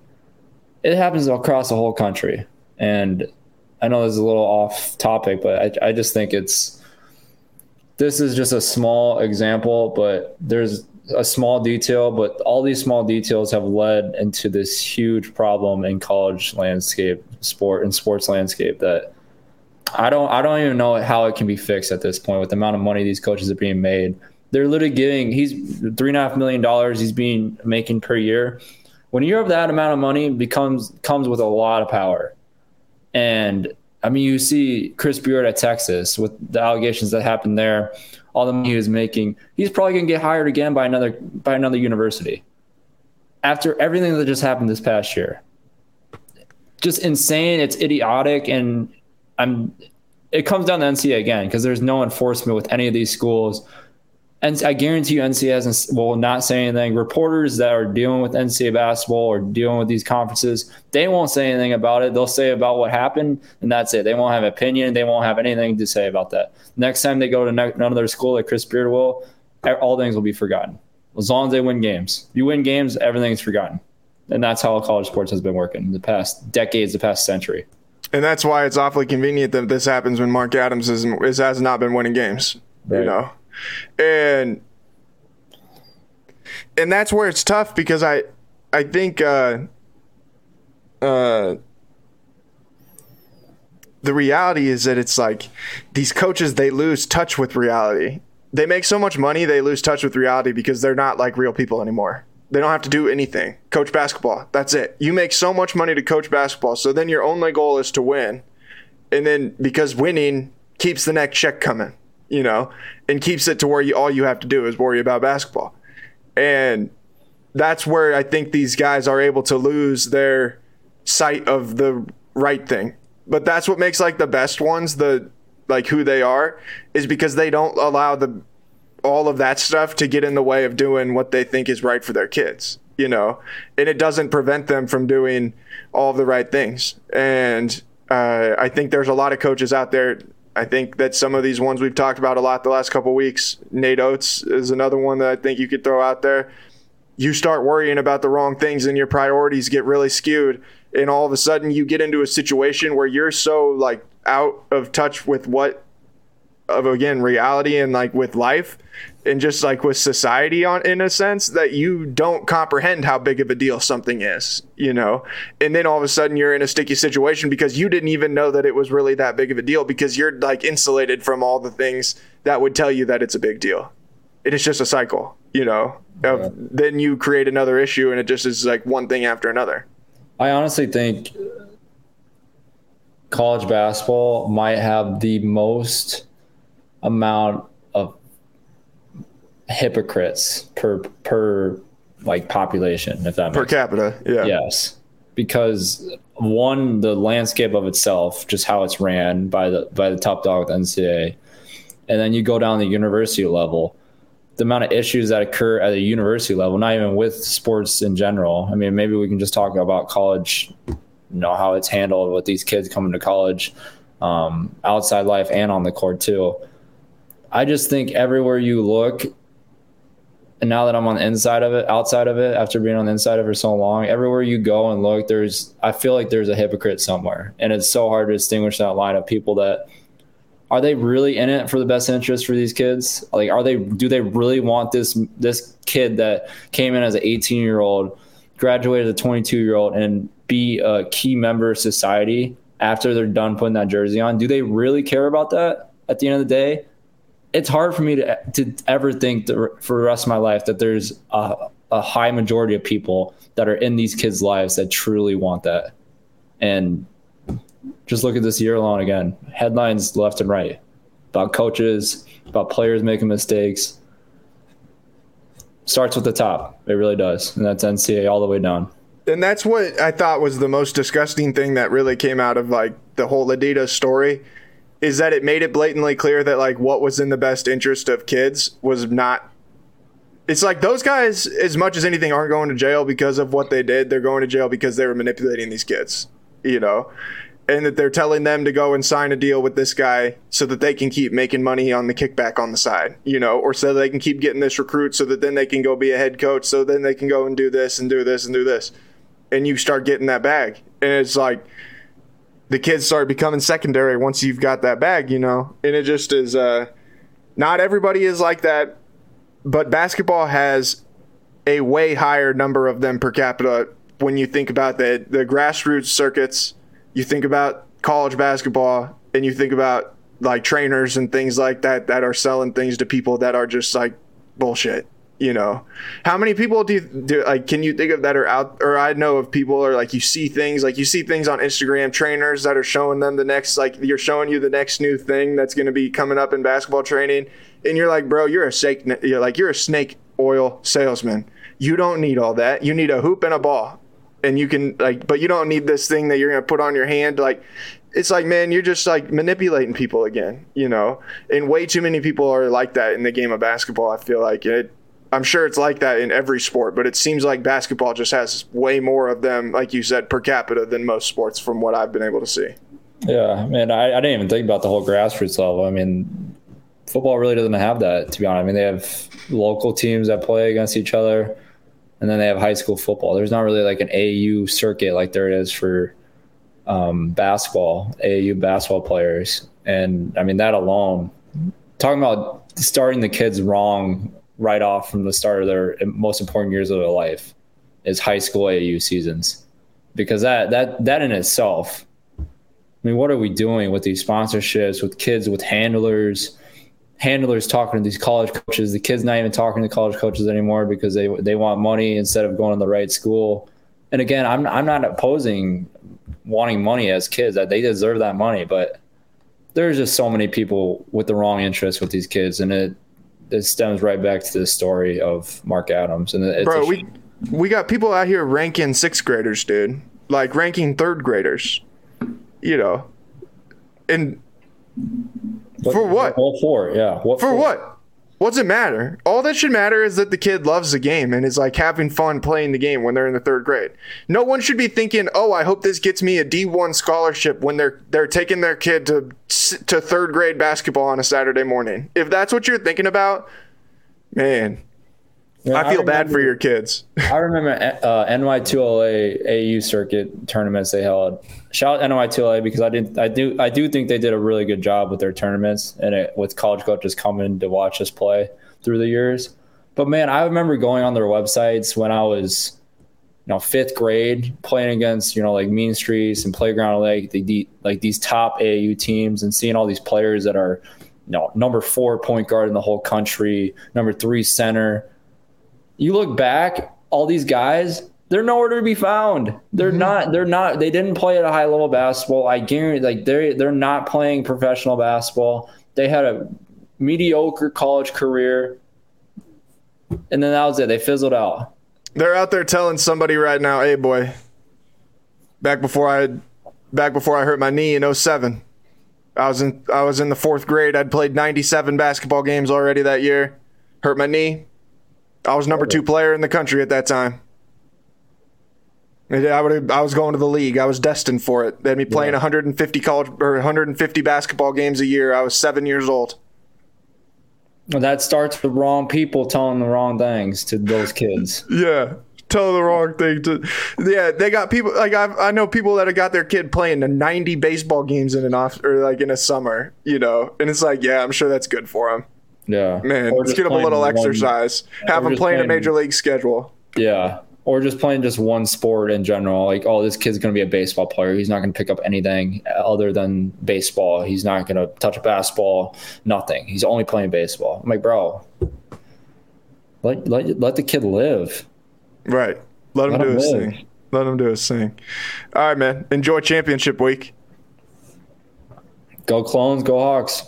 It happens across the whole country, and I know this is a little off topic, but I, I just think it's this is just a small example, but there's a small detail, but all these small details have led into this huge problem in college landscape, sport and sports landscape that I don't I don't even know how it can be fixed at this point with the amount of money these coaches are being made. They're literally giving he's three and a half million dollars he's being making per year. When you have that amount of money, becomes comes with a lot of power. And I mean, you see Chris Beard at Texas with the allegations that happened there, all the money he was making. He's probably going to get hired again by another by another university after everything that just happened this past year. Just insane. It's idiotic, and I'm. It comes down to NCAA again because there's no enforcement with any of these schools. And I guarantee you, NCAA hasn't, will not say anything. Reporters that are dealing with NCAA basketball or dealing with these conferences, they won't say anything about it. They'll say about what happened, and that's it. They won't have an opinion. They won't have anything to say about that. Next time they go to ne- another school like Chris Beard will, all things will be forgotten. As long as they win games, you win games, everything's forgotten, and that's how college sports has been working the past decades, the past century. And that's why it's awfully convenient that this happens when Mark Adams is, is has not been winning games. Right. You know, and and that's where it's tough because I I think uh, uh, the reality is that it's like these coaches they lose touch with reality. They make so much money they lose touch with reality because they're not like real people anymore. They don't have to do anything. Coach basketball. That's it. You make so much money to coach basketball. So then your only goal is to win. And then because winning keeps the next check coming, you know, and keeps it to where you all you have to do is worry about basketball. And that's where I think these guys are able to lose their sight of the right thing. But that's what makes like the best ones, the like who they are, is because they don't allow the all of that stuff to get in the way of doing what they think is right for their kids, you know, and it doesn't prevent them from doing all the right things. And uh, I think there's a lot of coaches out there. I think that some of these ones we've talked about a lot the last couple weeks. Nate Oats is another one that I think you could throw out there. You start worrying about the wrong things and your priorities get really skewed. And all of a sudden you get into a situation where you're so like out of touch with what of again reality and like with life and just like with society on in a sense that you don't comprehend how big of a deal something is you know? And then all of a sudden you're in a sticky situation because you didn't even know that it was really that big of a deal because you're like insulated from all the things that would tell you that it's a big deal. It is just a cycle you know of, yeah. then you create another issue and it just is like one thing after another. I honestly think college basketball might have the most amount hypocrites per per like population, if that per capita, yeah, yes, because one the landscape of itself, just how it's ran by the by the top dog, the NCAA, and then you go down the university level. The amount of issues that occur at the university level, not even with sports in general. I mean, maybe we can just talk about college, you know, how it's handled with these kids coming to college, um, outside life and on the court too. I just think everywhere you look, and now that I'm on the inside of it, outside of it, after being on the inside of it for so long, everywhere you go and look, there's I feel like there's a hypocrite somewhere, and it's so hard to distinguish that line of people that are they really in it for the best interest for these kids? Like, are they do they really want this this kid that came in as an 18 year old, graduated as a 22 year old, and be a key member of society after they're done putting that jersey on? Do they really care about that at the end of the day? It's hard for me to to ever think that for the rest of my life that there's a, a high majority of people that are in these kids' lives that truly want that. And just look at this year alone again. Headlines left and right about coaches, about players making mistakes. Starts with the top. It really does. And that's NCAA all the way down. And that's what I thought was the most disgusting thing that really came out of like the whole Adidas story is that it made it blatantly clear that like what was in the best interest of kids was not it's like those guys as much as anything aren't going to jail because of what they did they're going to jail because they were manipulating these kids you know and that they're telling them to go and sign a deal with this guy so that they can keep making money on the kickback on the side, you know, or so they can keep getting this recruit so that then they can go be a head coach, so then they can go and do this and do this and do this. And you start getting that bag. And it's like the kids start becoming secondary once you've got that bag, you know. And it just is uh not everybody is like that, but basketball has a way higher number of them per capita when you think about the the grassroots circuits, you think about college basketball and you think about like trainers and things like that that are selling things to people that are just like bullshit you know? How many people do you do like can you think of that are out or i know of people or like you see things like you see things on instagram trainers that are showing them the next like you're showing you the next new thing that's going to be coming up in basketball training and you're like bro you're a snake you're like you're a snake oil salesman. You don't need all that. You need a hoop and a ball. And you can like but you don't need this thing that you're going to put on your hand. Like it's like man you're just like manipulating people again you know? And way too many people are like that in the game of basketball i feel like. It I'm sure it's like that in every sport, but it seems like basketball just has way more of them, like you said, per capita than most sports from what I've been able to see. Yeah, man, I, I didn't even think about the whole grassroots level. I mean, football really doesn't have that, to be honest. I mean, they have local teams that play against each other, and then they have high school football. There's not really like an AU circuit like there is for um, basketball, AU basketball players. And I mean, that alone, talking about starting the kids wrong right off from the start of their most important years of their life is high school AAU seasons, because that that that in itself. I mean, what are we doing with these sponsorships, with kids, with handlers? handlers talking to these college coaches. The kids not even talking to college coaches anymore because they they want money instead of going to the right school. And again, I'm I'm not opposing wanting money as kids. That they deserve that money, but there's just so many people with the wrong interest with these kids, and it it stems right back to the story of Mark Adams. And bro, we we got people out here ranking sixth graders, dude, like ranking third graders. You know, and but for what? What for? Yeah. What for, for what? What's it matter? All that should matter is that the kid loves the game and is like having fun playing the game when they're in the third grade. No one should be thinking, "Oh, I hope this gets me a D1 scholarship" when they're they're taking their kid to to third grade basketball on a Saturday morning. If that's what you're thinking about, man, yeah, I feel I bad for your kids. I remember uh, NY2LA AU circuit tournaments they held. Shout out NY2LA because I didn't I do I do think they did a really good job with their tournaments and it, with college coaches coming to watch us play through the years. But man, I remember going on their websites when I was you know fifth grade playing against you know like Mean Streets and Playground Elite the, like these top AAU teams and seeing all these players that are you know number four point guard in the whole country, number three center you look back, all these guys, they're nowhere to be found. They're mm-hmm. not. They're not. They didn't play at a high level basketball. I guarantee, like they're they're not playing professional basketball. They had a mediocre college career, and then that was it. They fizzled out. They're out there telling somebody right now, "Hey, boy, back before I, back before I hurt my knee in 07, I was in I was in the fourth grade. I'd played 97 basketball games already that year. Hurt my knee. I was number two player in the country at that time. I would I was going to the league. I was destined for it. They had me playing yeah. 150 college or 150 basketball games a year. I was seven years old. Well, that starts with wrong people telling the wrong things to those kids. yeah, tell the wrong thing to. Yeah, they got people like I I know people that have got their kid playing 90 baseball games in an off or like in a summer, you know, and it's like yeah, I'm sure that's good for them. Yeah. Man, let's get them a little exercise. One, Have them playing, playing a major league schedule. Yeah. Or just playing just one sport in general. Like, oh, this kid's going to be a baseball player. He's not going to pick up anything other than baseball. He's not going to touch a basketball, nothing. He's only playing baseball. I'm like, bro, let, let, let the kid live. Right. Let him let do him his live. thing. Let him do his thing. All right, man. Enjoy championship week. Go clones, go Hawks.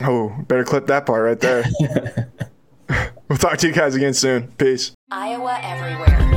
Oh, better clip that part right there. we'll talk to you guys again soon. Peace. Iowa Everywhere.